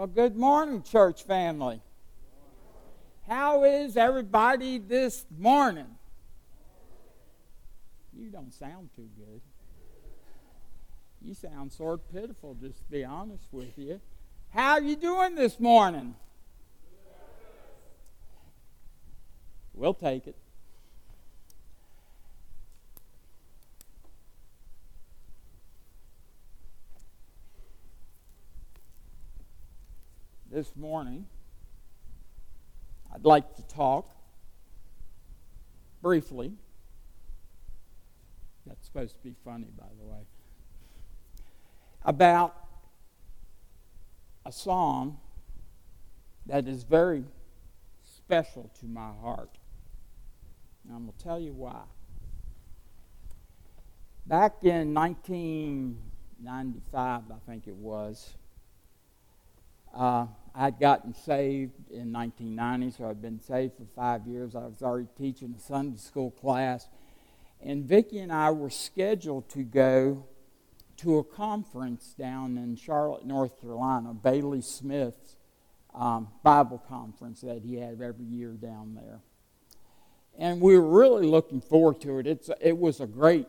Well, good morning, church family. How is everybody this morning? You don't sound too good. You sound sort of pitiful, just to be honest with you. How are you doing this morning? We'll take it. This morning, I'd like to talk briefly. That's supposed to be funny, by the way. About a song that is very special to my heart. And I'm going to tell you why. Back in 1995, I think it was, uh, I'd gotten saved in 1990, so I'd been saved for five years. I was already teaching a Sunday school class. And Vicki and I were scheduled to go to a conference down in Charlotte, North Carolina, Bailey Smith's um, Bible conference that he had every year down there. And we were really looking forward to it. It's, it was a great,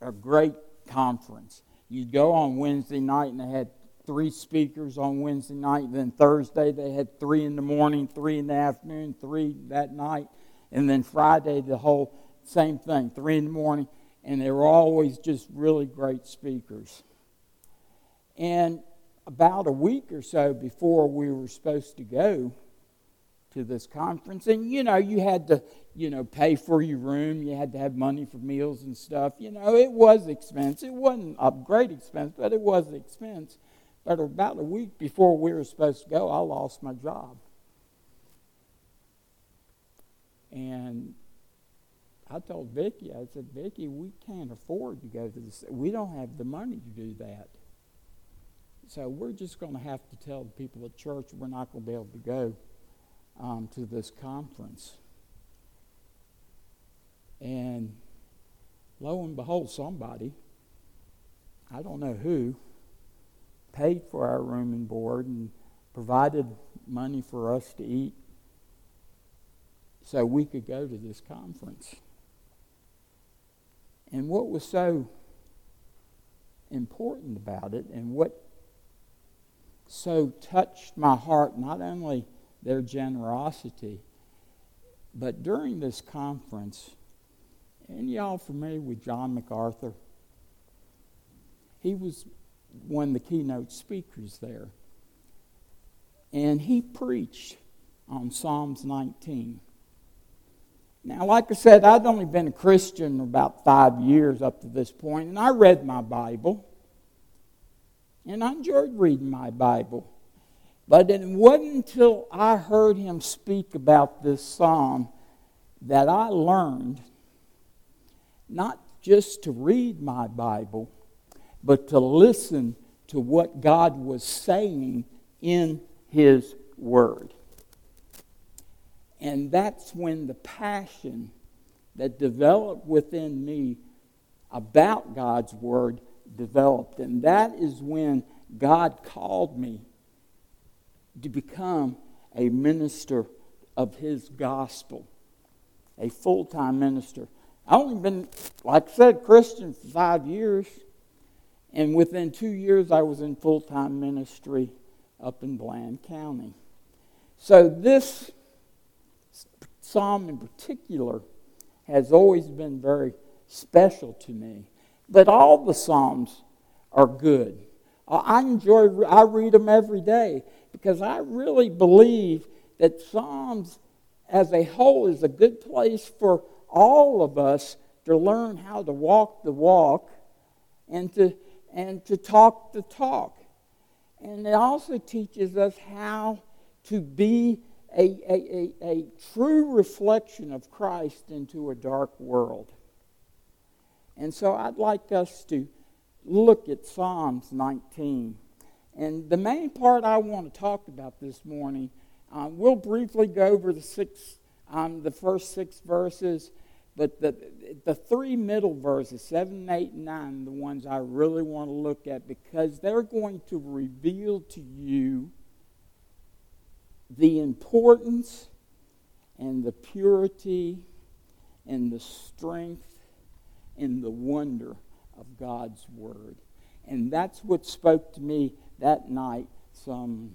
a great conference. You'd go on Wednesday night, and they had three speakers on Wednesday night. Then Thursday, they had three in the morning, three in the afternoon, three that night. And then Friday, the whole same thing, three in the morning. And they were always just really great speakers. And about a week or so before we were supposed to go to this conference, and you know, you had to, you know, pay for your room, you had to have money for meals and stuff. You know, it was expensive. It wasn't a great expense, but it was expense. But about a week before we were supposed to go, I lost my job. And I told Vicki, I said, Vicki, we can't afford to go to this. We don't have the money to do that. So we're just going to have to tell the people at church we're not going to be able to go um, to this conference. And lo and behold, somebody, I don't know who, paid for our room and board and provided money for us to eat so we could go to this conference. And what was so important about it and what so touched my heart, not only their generosity, but during this conference, and y'all familiar with John MacArthur? He was one of the keynote speakers there. And he preached on Psalms 19. Now, like I said, I'd only been a Christian about five years up to this point, and I read my Bible. And I enjoyed reading my Bible. But it wasn't until I heard him speak about this psalm that I learned not just to read my Bible, but to listen to what God was saying in His Word. And that's when the passion that developed within me about God's Word developed. And that is when God called me to become a minister of His gospel, a full time minister. I've only been, like I said, Christian for five years. And within two years, I was in full time ministry up in Bland County. So, this psalm in particular has always been very special to me. But all the psalms are good. I enjoy, I read them every day because I really believe that Psalms as a whole is a good place for all of us to learn how to walk the walk and to, and to talk the talk. And it also teaches us how to be a, a, a, a true reflection of Christ into a dark world. And so I'd like us to look at Psalms 19. And the main part I want to talk about this morning, uh, we'll briefly go over the six, um, the first six verses, but the, the three middle verses, 7, 8, and 9, the ones I really want to look at because they're going to reveal to you the importance and the purity and the strength and the wonder of God's Word. And that's what spoke to me that night, some,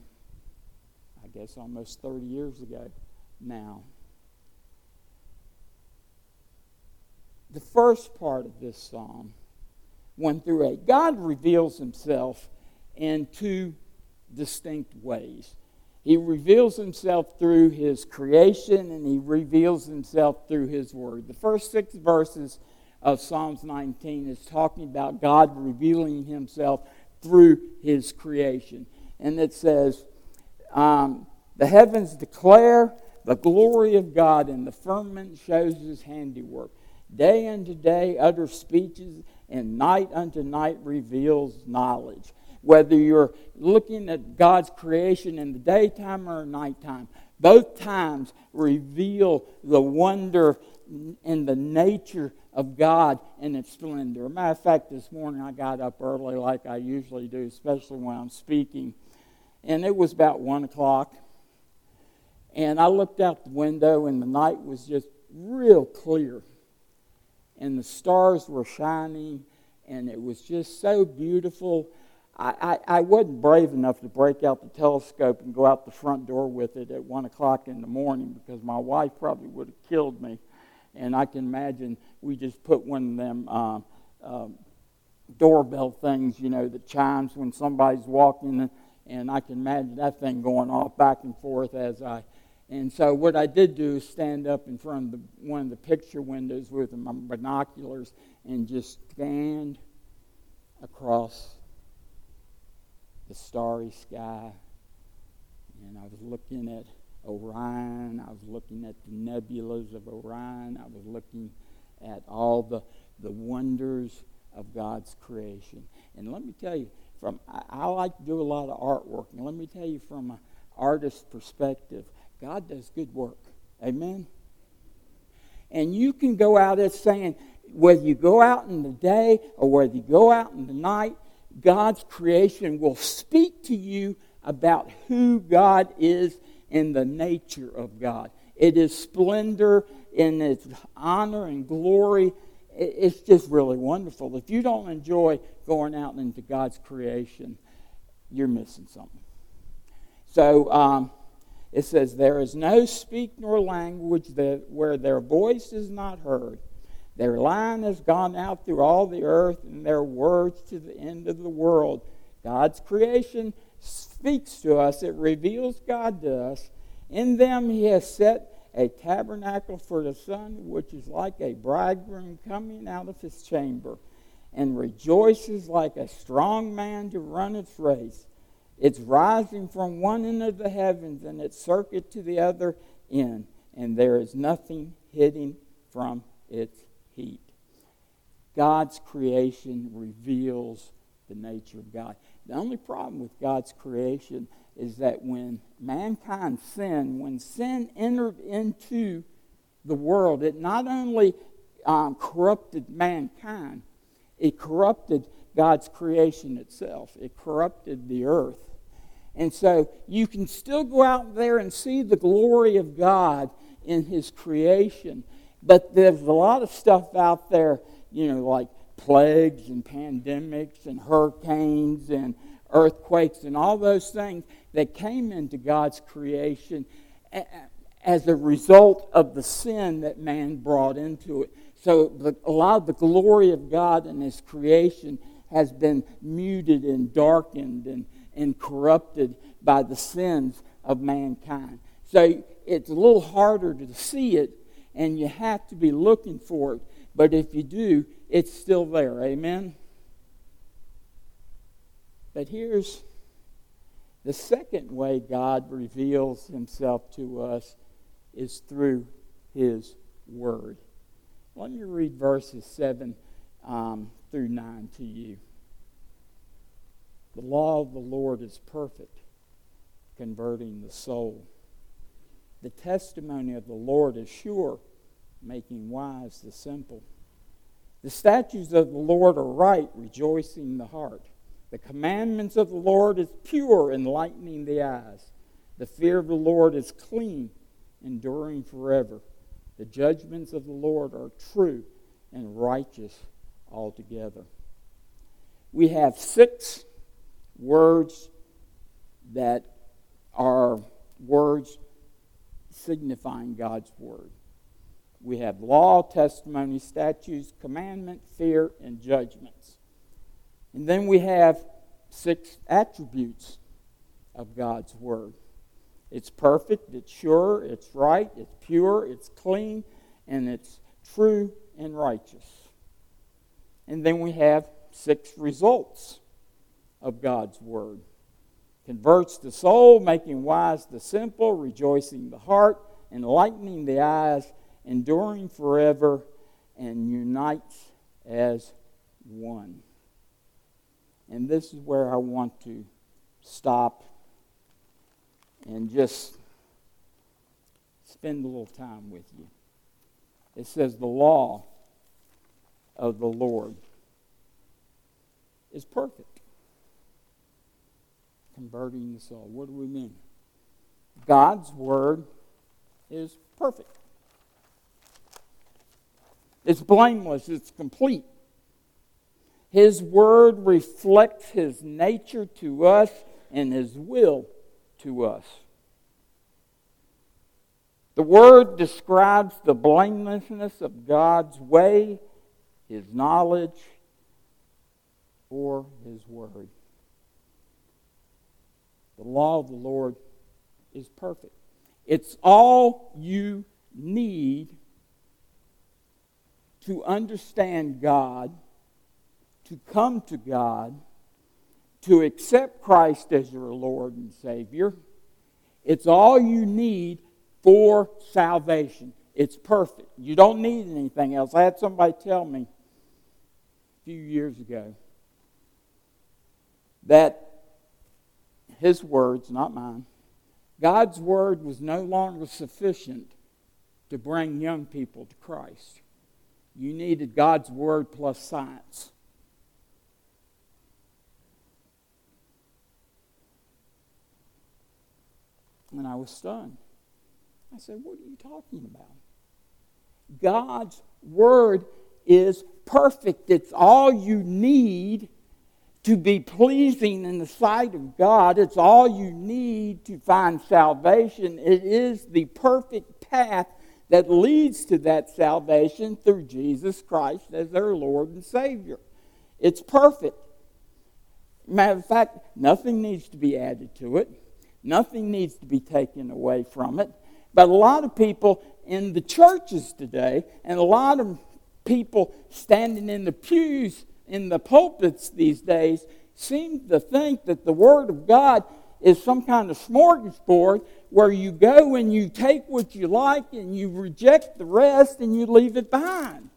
I guess, almost 30 years ago now. The first part of this psalm, 1 through 8, God reveals himself in two distinct ways. He reveals himself through his creation and he reveals himself through his word. The first six verses of Psalms 19 is talking about God revealing himself through his creation. And it says, um, The heavens declare the glory of God, and the firmament shows his handiwork. Day unto day utter speeches, and night unto night reveals knowledge. Whether you're looking at God's creation in the daytime or nighttime, both times reveal the wonder and the nature of God and its splendor. matter of fact, this morning I got up early like I usually do, especially when I'm speaking. And it was about 1 o'clock. And I looked out the window, and the night was just real clear. And the stars were shining, and it was just so beautiful. I, I, I wasn't brave enough to break out the telescope and go out the front door with it at 1 o'clock in the morning because my wife probably would have killed me. And I can imagine we just put one of them uh, uh, doorbell things, you know, that chimes when somebody's walking. And I can imagine that thing going off back and forth as I. And so what I did do is stand up in front of the, one of the picture windows with my binoculars and just stand across the starry sky. And I was looking at Orion. I was looking at the nebulas of Orion. I was looking at all the, the wonders of God's creation. And let me tell you, from I, I like to do a lot of artwork, and let me tell you from an artist's perspective, God does good work. Amen? And you can go out as saying, whether you go out in the day or whether you go out in the night, God's creation will speak to you about who God is and the nature of God. It is splendor in its honor and glory. It's just really wonderful. If you don't enjoy going out into God's creation, you're missing something. So um, it says, There is no speak nor language that, where their voice is not heard. Their line has gone out through all the earth, and their words to the end of the world. God's creation speaks to us, it reveals God to us. In them he has set a tabernacle for the sun, which is like a bridegroom coming out of his chamber, and rejoices like a strong man to run its race. It's rising from one end of the heavens and its circuit to the other end, and there is nothing hidden from its heat. God's creation reveals the nature of God. The only problem with God's creation is that when mankind sinned, when sin entered into the world, it not only um, corrupted mankind, it corrupted God's creation itself, it corrupted the earth. And so you can still go out there and see the glory of God in His creation, but there's a lot of stuff out there, you know, like plagues and pandemics and hurricanes and earthquakes and all those things that came into God's creation as a result of the sin that man brought into it. So a lot of the glory of God in His creation has been muted and darkened and, and corrupted by the sins of mankind. So it's a little harder to see it, and you have to be looking for it. But if you do, it's still there. Amen? But here's the second way God reveals himself to us is through his word. Let me read verses 7 um, through 9 to you. The law of the Lord is perfect, converting the soul. The testimony of the Lord is sure, making wise the simple. The statutes of the Lord are right, rejoicing the heart. The commandments of the Lord is pure, enlightening the eyes. The fear of the Lord is clean, enduring forever. The judgments of the Lord are true and righteous altogether. We have six words that are words signifying God's word. We have law, testimony, statutes, commandment, fear, and judgments. And then we have six attributes of God's Word it's perfect, it's sure, it's right, it's pure, it's clean, and it's true and righteous. And then we have six results of God's Word converts the soul, making wise the simple, rejoicing the heart, enlightening the eyes, enduring forever, and unites as one. And this is where I want to stop and just spend a little time with you. It says, The law of the Lord is perfect, converting the soul. What do we mean? God's word is perfect. It's blameless, it's complete. His word reflects his nature to us and his will to us. The word describes the blamelessness of God's way, his knowledge, or his word. The law of the Lord is perfect. It's all you need to understand God, to come to God, to accept Christ as your Lord and Savior. It's all you need for salvation. It's perfect. You don't need anything else. I had somebody tell me few years ago that his words, not mine, God's word was no longer sufficient to bring young people to Christ. You needed God's word plus science. And I was stunned. I said, What are you talking about? God's word is perfect. It's all you need to be pleasing in the sight of God. It's all you need to find salvation. It is the perfect path that leads to that salvation through Jesus Christ as their Lord and Savior. It's perfect. Matter of fact, nothing needs to be added to it, nothing needs to be taken away from it. But a lot of people in the churches today, and a lot of people standing in the pews in the pulpits these days, seem to think that the Word of God is some kind of smorgasbord where you go and you take what you like and you reject the rest and you leave it behind.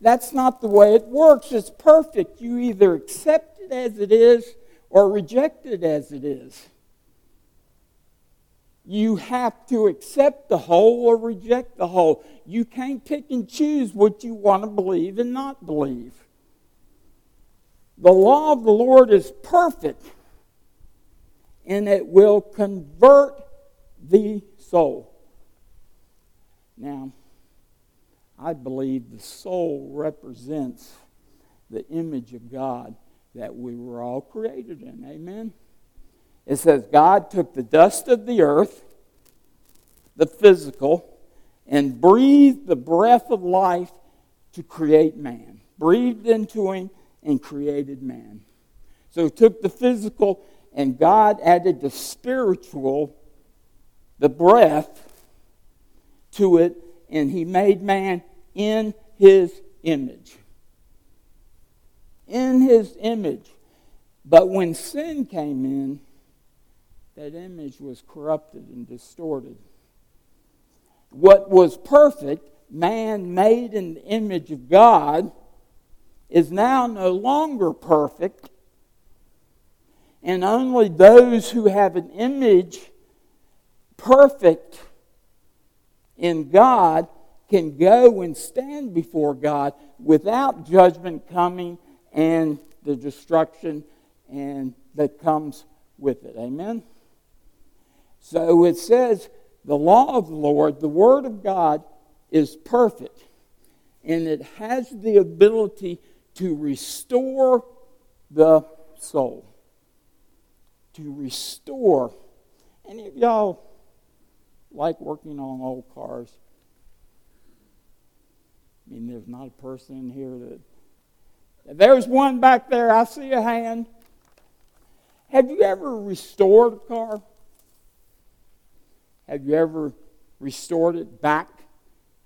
That's not the way it works. It's perfect. You either accept it as it is or reject it as it is. You have to accept the whole or reject the whole. You can't pick and choose what you want to believe and not believe. The law of the Lord is perfect, and it will convert the soul. Now, I believe the soul represents the image of God that we were all created in. Amen? It says, God took the dust of the earth, the physical, and breathed the breath of life to create man. Breathed into him and created man. So he took the physical, and God added the spiritual, the breath, to it, and he made man in his image. In his image. But when sin came in, that image was corrupted and distorted. What was perfect, man made in the image of God, is now no longer perfect. And only those who have an image perfect in God can go and stand before God without judgment coming and the destruction and that comes with it. Amen. So it says the law of the Lord, the word of God is perfect and it has the ability to restore the soul. To restore. Any of y'all like working on old cars? I mean, there's not a person in here that. There's one back there. I see a hand. Have you ever restored a car? Have you ever restored it back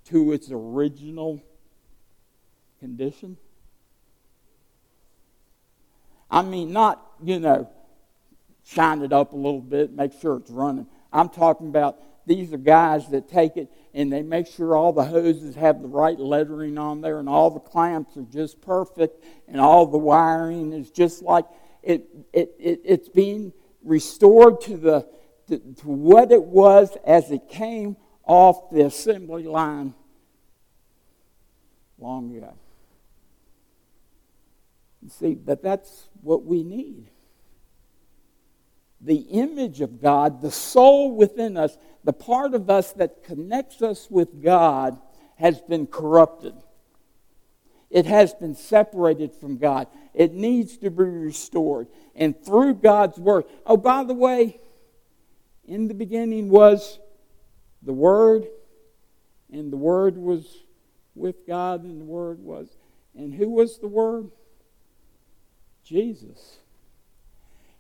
to its original condition? I mean, not, you know, shine it up a little bit, make sure it's running. I'm talking about these are guys that take it and they make sure all the hoses have the right lettering on there and all the clamps are just perfect and all the wiring is just like it, it, it it's being restored to the to, to what it was as it came off the assembly line long ago. You see, but that's what we need. The image of God, the soul within us, the part of us that connects us with God, has been corrupted. It has been separated from God. It needs to be restored. And through God's Word. Oh, by the way, in the beginning was the Word, and the Word was with God, and the Word was. And who was the Word? Jesus.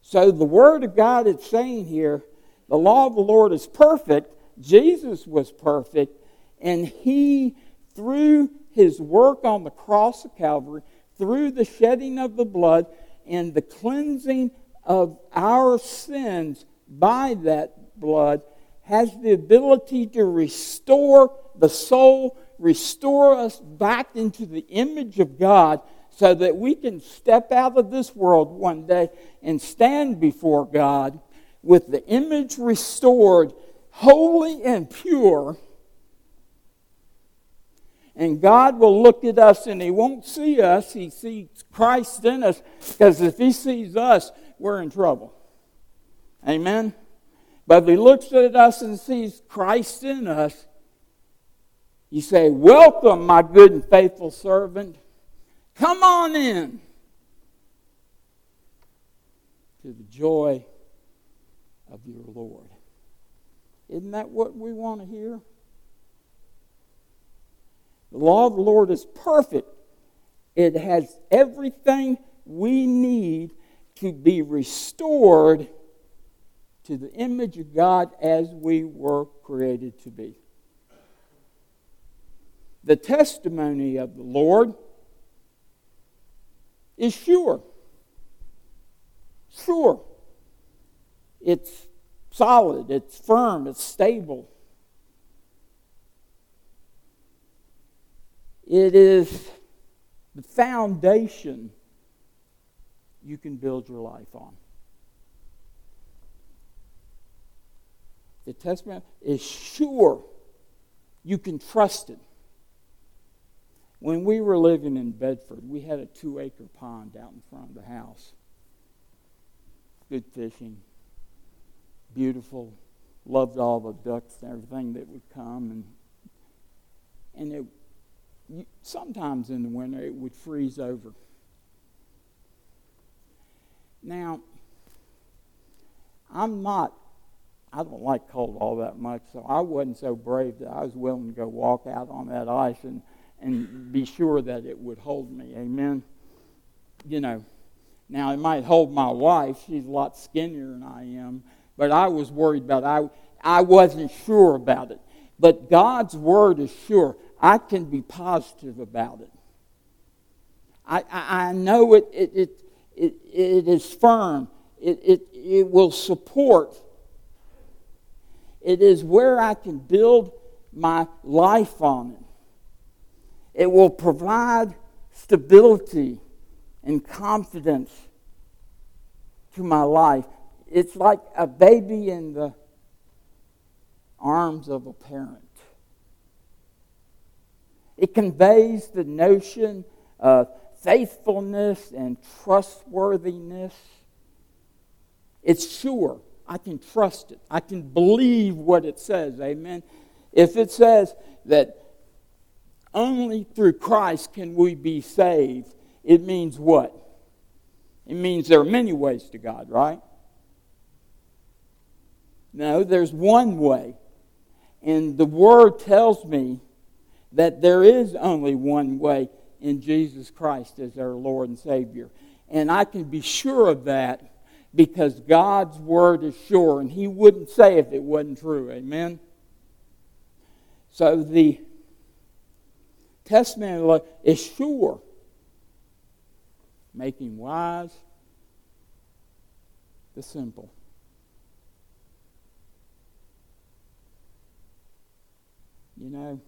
So the Word of God is saying here the law of the Lord is perfect. Jesus was perfect. And He, through His work on the cross of Calvary, through the shedding of the blood and the cleansing of our sins by that blood, has the ability to restore the soul, restore us back into the image of God so that we can step out of this world one day and stand before God with the image restored, holy and pure. And God will look at us and He won't see us, He sees Christ in us, because if He sees us, we're in trouble. Amen? But if He looks at us and sees Christ in us, you say, Welcome, my good and faithful servant. Come on in to the joy of your Lord. Isn't that what we want to hear? The law of the Lord is perfect. It has everything we need to be restored to the image of God as we were created to be. The testimony of the Lord is sure. Sure. It's solid, it's firm, it's stable. It is the foundation you can build your life on. The Testament is sure. You can trust it. When we were living in Bedford, we had a two acre pond out in front of the house. Good fishing, beautiful, loved all the ducks and everything that would come. And, and it, sometimes in the winter it would freeze over. Now, I'm not I don't like cold all that much, so I wasn't so brave that I was willing to go walk out on that ice and, and be sure that it would hold me. Amen. You know, now it might hold my wife. She's a lot skinnier than I am, but I was worried about I I wasn't sure about it. But God's word is sure. I can be positive about it. I, I, I know it, it, it, it, it is firm. It, it, it will support it is where I can build my life on it. It will provide stability and confidence to my life. It's like a baby in the arms of a parent. It conveys the notion of faithfulness and trustworthiness. It's sure. I can trust it. I can believe what it says. Amen. If it says that only through Christ can we be saved, it means what? It means there are many ways to God, right? No, there's one way. And the Word tells me that there is only one way in Jesus Christ as our Lord and Savior. And I can be sure of that because God's word is sure, and He wouldn't say if it wasn't true. Amen? So the testament is sure, making wise the simple. You know,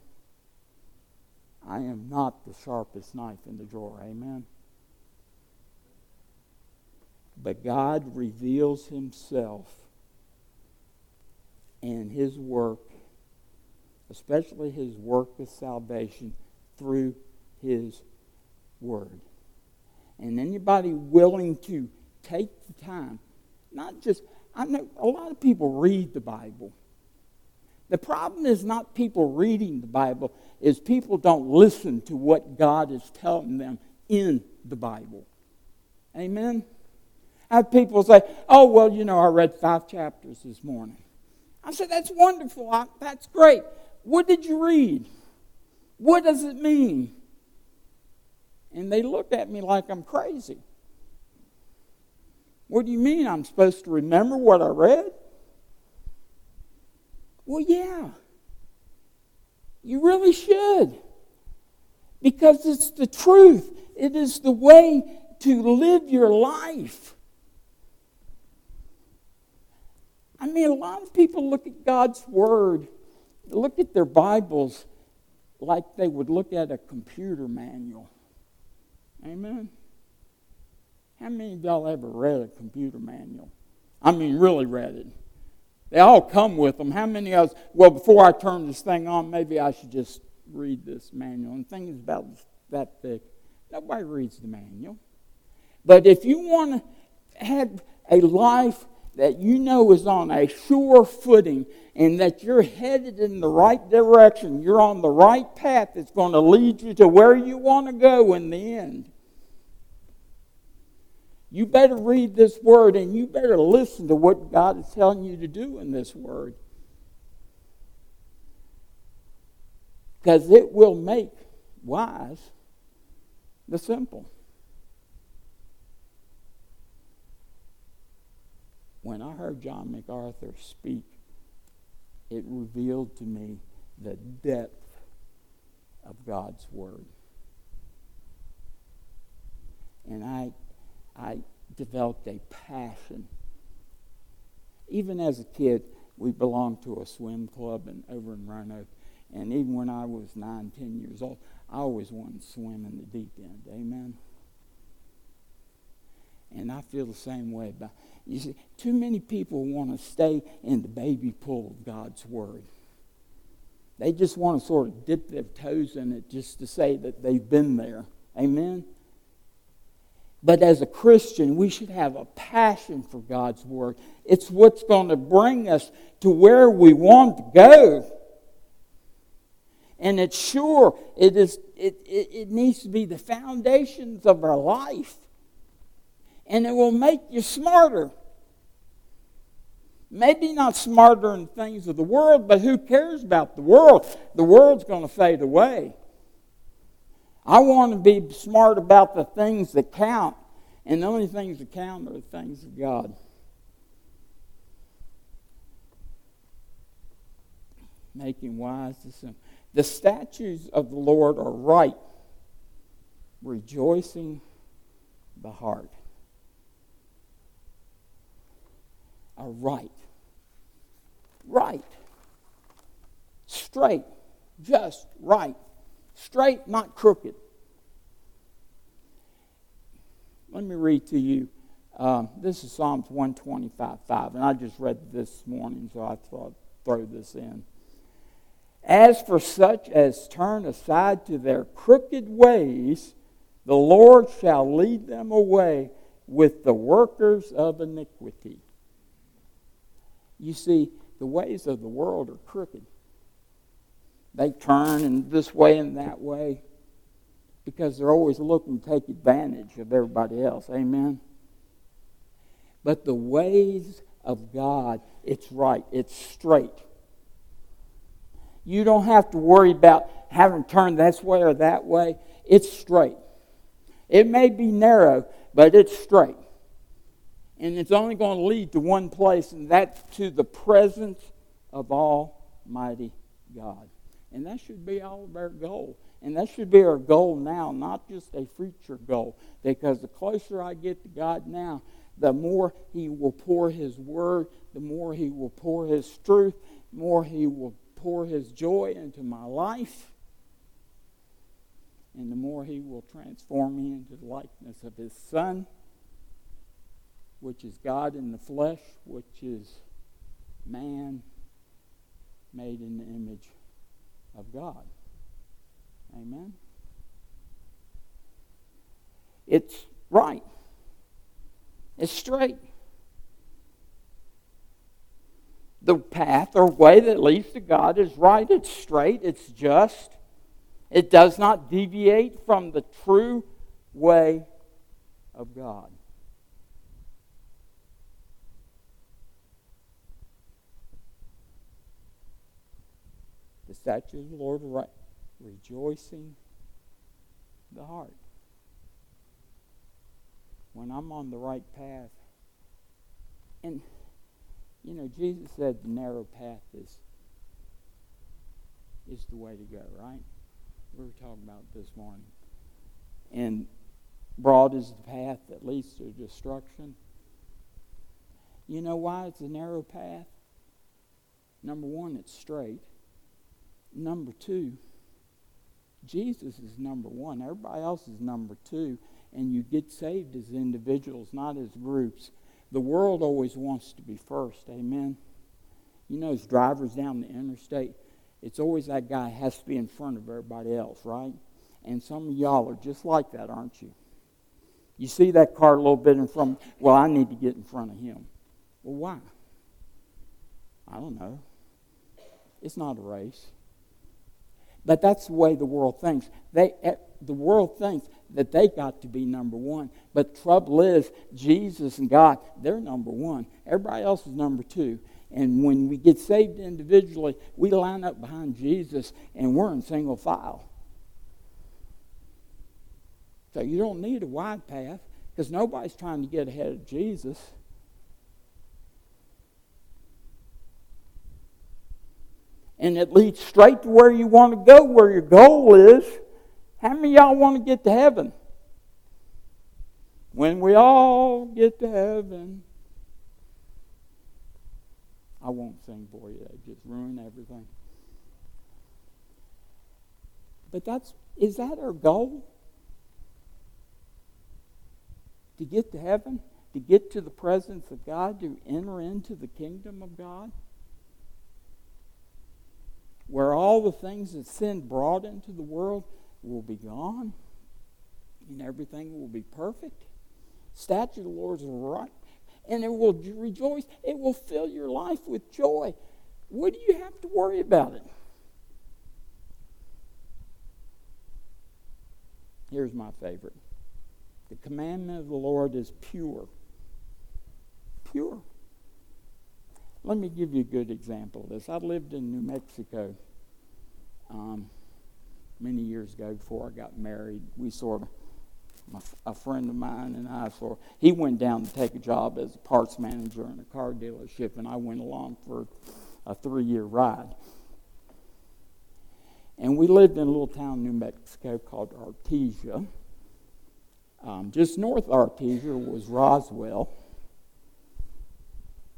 I am not the sharpest knife in the drawer. Amen. But God reveals Himself and His work, especially His work of salvation, through His Word. And anybody willing to take the time, not just, I know a lot of people read the Bible. The problem is not people reading the Bible, is people don't listen to what God is telling them in the Bible. Amen? I have people say, oh, well, you know, I read five chapters this morning. I said, that's wonderful. I, that's great. What did you read? What does it mean? And they looked at me like I'm crazy. What do you mean I'm supposed to remember what I read? Well, yeah. You really should. Because it's the truth, it is the way to live your life. I mean, a lot of people look at God's Word, look at their Bibles like they would look at a computer manual. Amen. How many of y'all ever read a computer manual? I mean, really read it. They all come with them. How many of us, well, before I turn this thing on, maybe I should just read this manual. And the thing is about that thick. Nobody reads the manual. But if you want to have a life that you know is on a sure footing and that you're headed in the right direction, you're on the right path that's going to lead you to where you want to go in the end. You better read this word and you better listen to what God is telling you to do in this word. Because it will make wise the simple. When I heard John MacArthur speak, it revealed to me the depth of God's Word. And I, I developed a passion. Even as a kid, we belonged to a swim club in, over in Roanoke. And even when I was nine, ten years old, I always wanted to swim in the deep end. Amen. And I feel the same way about you see, too many people want to stay in the baby pool of God's Word. They just want to sort of dip their toes in it just to say that they've been there. Amen? But as a Christian, we should have a passion for God's Word. It's what's going to bring us to where we want to go. And it's sure, it, is, it, it, it needs to be the foundations of our life. And it will make you smarter. Maybe not smarter in things of the world, but who cares about the world? The world's going to fade away. I want to be smart about the things that count, and the only things that count are the things of God. Making wise decisions. The statutes of the Lord are right, rejoicing the heart. Are right. Right. Straight. Just right. Straight, not crooked. Let me read to you. Um, this is Psalms 125 5, and I just read this morning, so I thought I'd throw this in. As for such as turn aside to their crooked ways, the Lord shall lead them away with the workers of iniquity. You see, the ways of the world are crooked. They turn in this way and that way because they're always looking to take advantage of everybody else. Amen? But the ways of God, it's right, it's straight. You don't have to worry about having turned this way or that way. It's straight. It may be narrow, but it's straight. And it's only going to lead to one place, and that's to the presence of Almighty God. And that should be all of our goal. And that should be our goal now, not just a future goal. Because the closer I get to God now, the more He will pour His word, the more He will pour His truth, the more He will pour His joy into my life, and the more He will transform me into the likeness of His Son, which is God in the flesh, which is man made in the image of God. Amen? It's right. It's straight. The path or way that leads to God is right, it's straight, it's just. It does not deviate from the true way of God. The statute of the Lord right, rejoicing the heart. When I'm on the right path, and you know, Jesus said the narrow path is is the way to go, right? We were talking about this morning. And broad is the path that leads to destruction. You know why it's a narrow path? Number one, it's straight. Number two, Jesus is number one. Everybody else is number two. And you get saved as individuals, not as groups. The world always wants to be first. Amen. You know, as drivers down the interstate, it's always that guy has to be in front of everybody else, right? And some of y'all are just like that, aren't you? You see that car a little bit in front. Well, I need to get in front of him. Well, why? I don't know. It's not a race. But that's the way the world thinks. They, eh, the world thinks that they got to be number one. But trouble is, Jesus and God, they're number one. Everybody else is number two. And when we get saved individually, we line up behind Jesus and we're in single file. So you don't need a wide path because nobody's trying to get ahead of Jesus. And it leads straight to where you want to go, where your goal is. How many y'all want to get to heaven? When we all get to heaven. I won't sing for you, that just ruin everything. But that's is that our goal? to get to heaven, to get to the presence of God, to enter into the kingdom of God? Where all the things that sin brought into the world will be gone and everything will be perfect. Statue of the Lord is right, and it will rejoice. It will fill your life with joy. What do you have to worry about it? Here's my favorite. The commandment of the Lord is pure. Pure. Let me give you a good example of this. I lived in New Mexico um, many years ago before I got married. We sort of, my, a friend of mine and I, sort of, he went down to take a job as a parts manager in a car dealership, and I went along for a three year ride. And we lived in a little town in New Mexico called Artesia. Um, just north of Artesia was Roswell.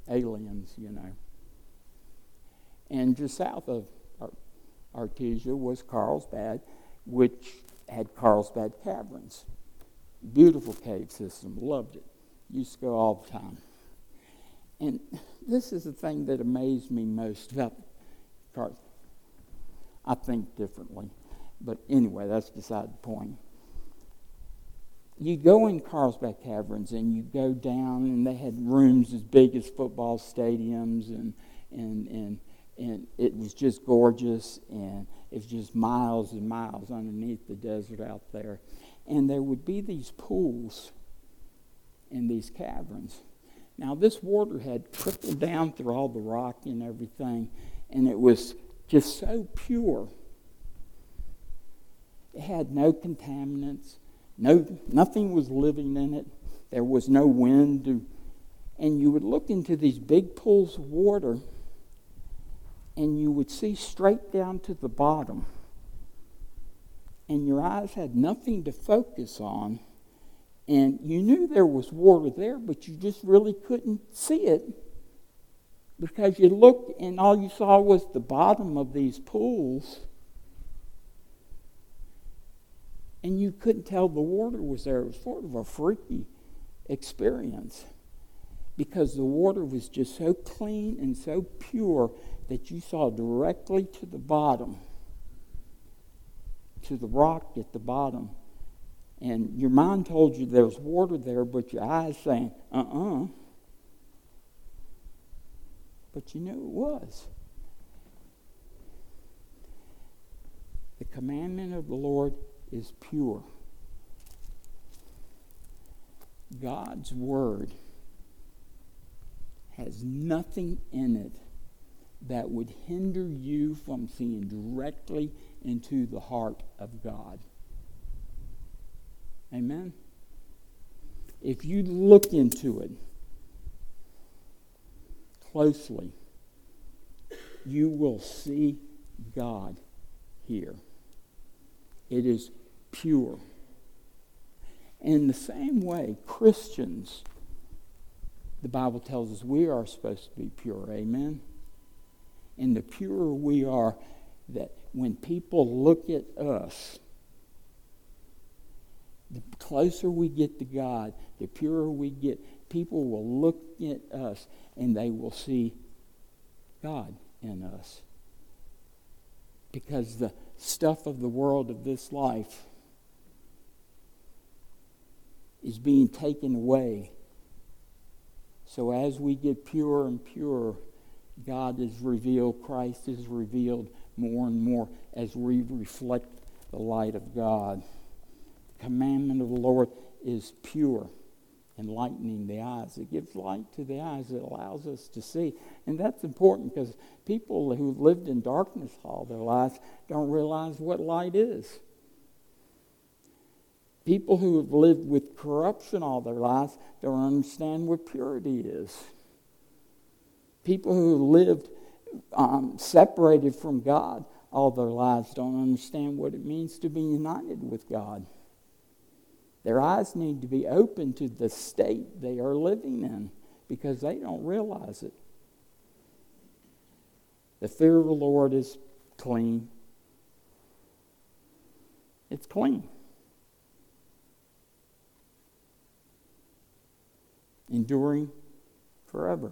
Aliens, you know. And just south of Artesia was Carlsbad, which had Carlsbad Caverns. Beautiful cave system, loved it. Used to go all the time. And this is the thing that amazed me most about Carlsbad. I think differently. But anyway, that's beside the point. You go in Carlsbad Caverns and you go down, and they had rooms as big as football stadiums, and, and, and, and it was just gorgeous, and it was just miles and miles underneath the desert out there. And there would be these pools in these caverns. Now, this water had trickled down through all the rock and everything, and it was just so pure. It had no contaminants, no, nothing was living in it. There was no wind. And you would look into these big pools of water, and you would see straight down to the bottom. And your eyes had nothing to focus on. And you knew there was water there, but you just really couldn't see it because you looked and all you saw was the bottom of these pools and you couldn't tell the water was there. It was sort of a freaky experience because the water was just so clean and so pure that you saw directly to the bottom, to the rock at the bottom. And your mind told you there was water there, but your eyes saying, uh uh-uh. uh but you knew it was. The commandment of the Lord is pure. God's word has nothing in it that would hinder you from seeing directly into the heart of God. Amen? If you look into it, closely, you will see God here. It is pure. In the same way, Christians, the Bible tells us we are supposed to be pure. Amen? And the purer we are, that when people look at us, the closer we get to God, the purer we get, people will look at us and they will see God in us. Because the stuff of the world of this life is being taken away. So as we get purer and purer, God is revealed, Christ is revealed more and more as we reflect the light of God. The commandment of the Lord is pure enlightening the eyes. It gives light to the eyes. It allows us to see. And that's important because people who've lived in darkness all their lives don't realize what light is. People who have lived with corruption all their lives don't understand what purity is. People who lived um, separated from God all their lives don't understand what it means to be united with God. Their eyes need to be open to the state they are living in because they don't realize it. The fear of the Lord is clean. It's clean. enduring forever.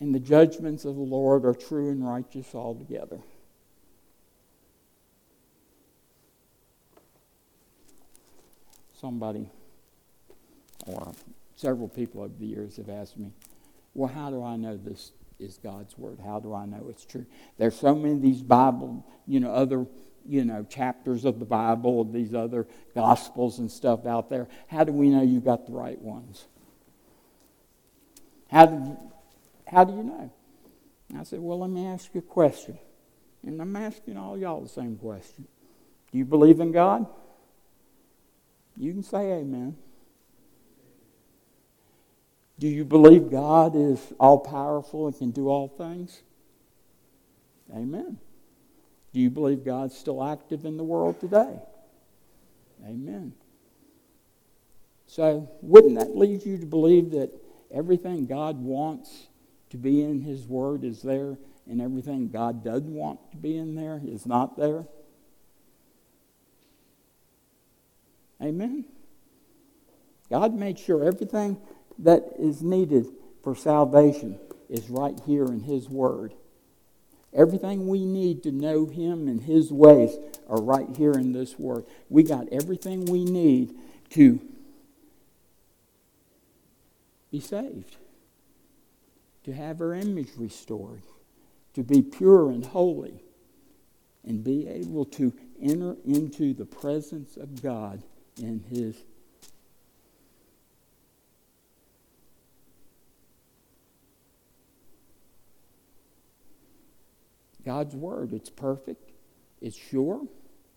And the judgments of the Lord are true and righteous altogether. Somebody, or several people over the years have asked me, well, how do I know this is God's word? How do I know it's true? There's so many of these Bible, you know, other, you know, chapters of the Bible, these other gospels and stuff out there. How do we know you got the right ones? How do, how do you know? I said, well, let me ask you a question. And I'm asking all y'all the same question. Do you believe in God? You can say amen. Do you believe God is all powerful and can do all things? Amen. Do you believe God's still active in the world today? Amen. So, wouldn't that lead you to believe that everything God wants to be in His Word is there, and everything God doesn't want to be in there is not there? Amen. God made sure everything that is needed for salvation is right here in His Word. Everything we need to know Him and His ways are right here in this Word. We got everything we need to be saved, to have our image restored, to be pure and holy, and be able to enter into the presence of God in His God's Word. It's perfect, it's sure,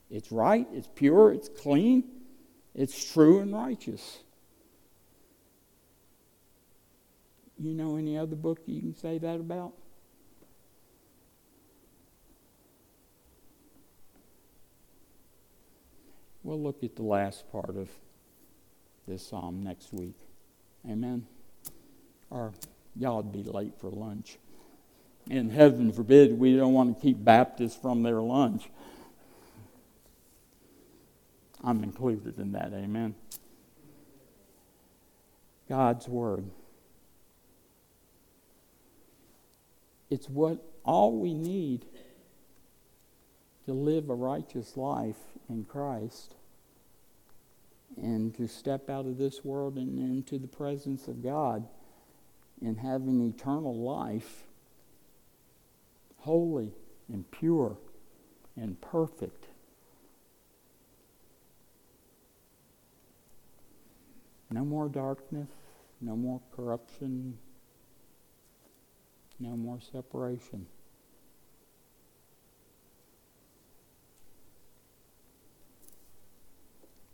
it's right, it's pure, it's clean, it's true and righteous. You know any other book you can say that about? We'll look at the last part of this psalm next week. Amen. Or y'all would be late for lunch. And heaven forbid, we don't want to keep Baptists from their lunch. I'm included in that, amen. God's Word. It's what all we need to live a righteous life in Christ and to step out of this world and into the presence of God and having eternal life holy and pure and perfect. No more darkness, no more corruption, no more separation.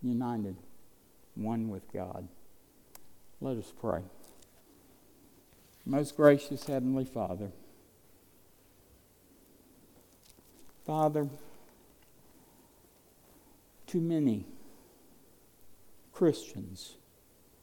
United, one with God. Let us pray. Most gracious Heavenly Father, Father, too many Christians